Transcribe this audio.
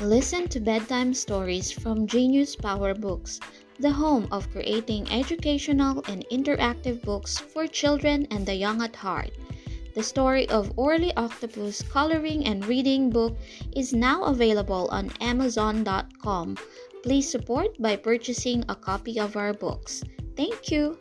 Listen to bedtime stories from Genius Power Books, the home of creating educational and interactive books for children and the young at heart. The story of Orly Octopus coloring and reading book is now available on Amazon.com. Please support by purchasing a copy of our books. Thank you.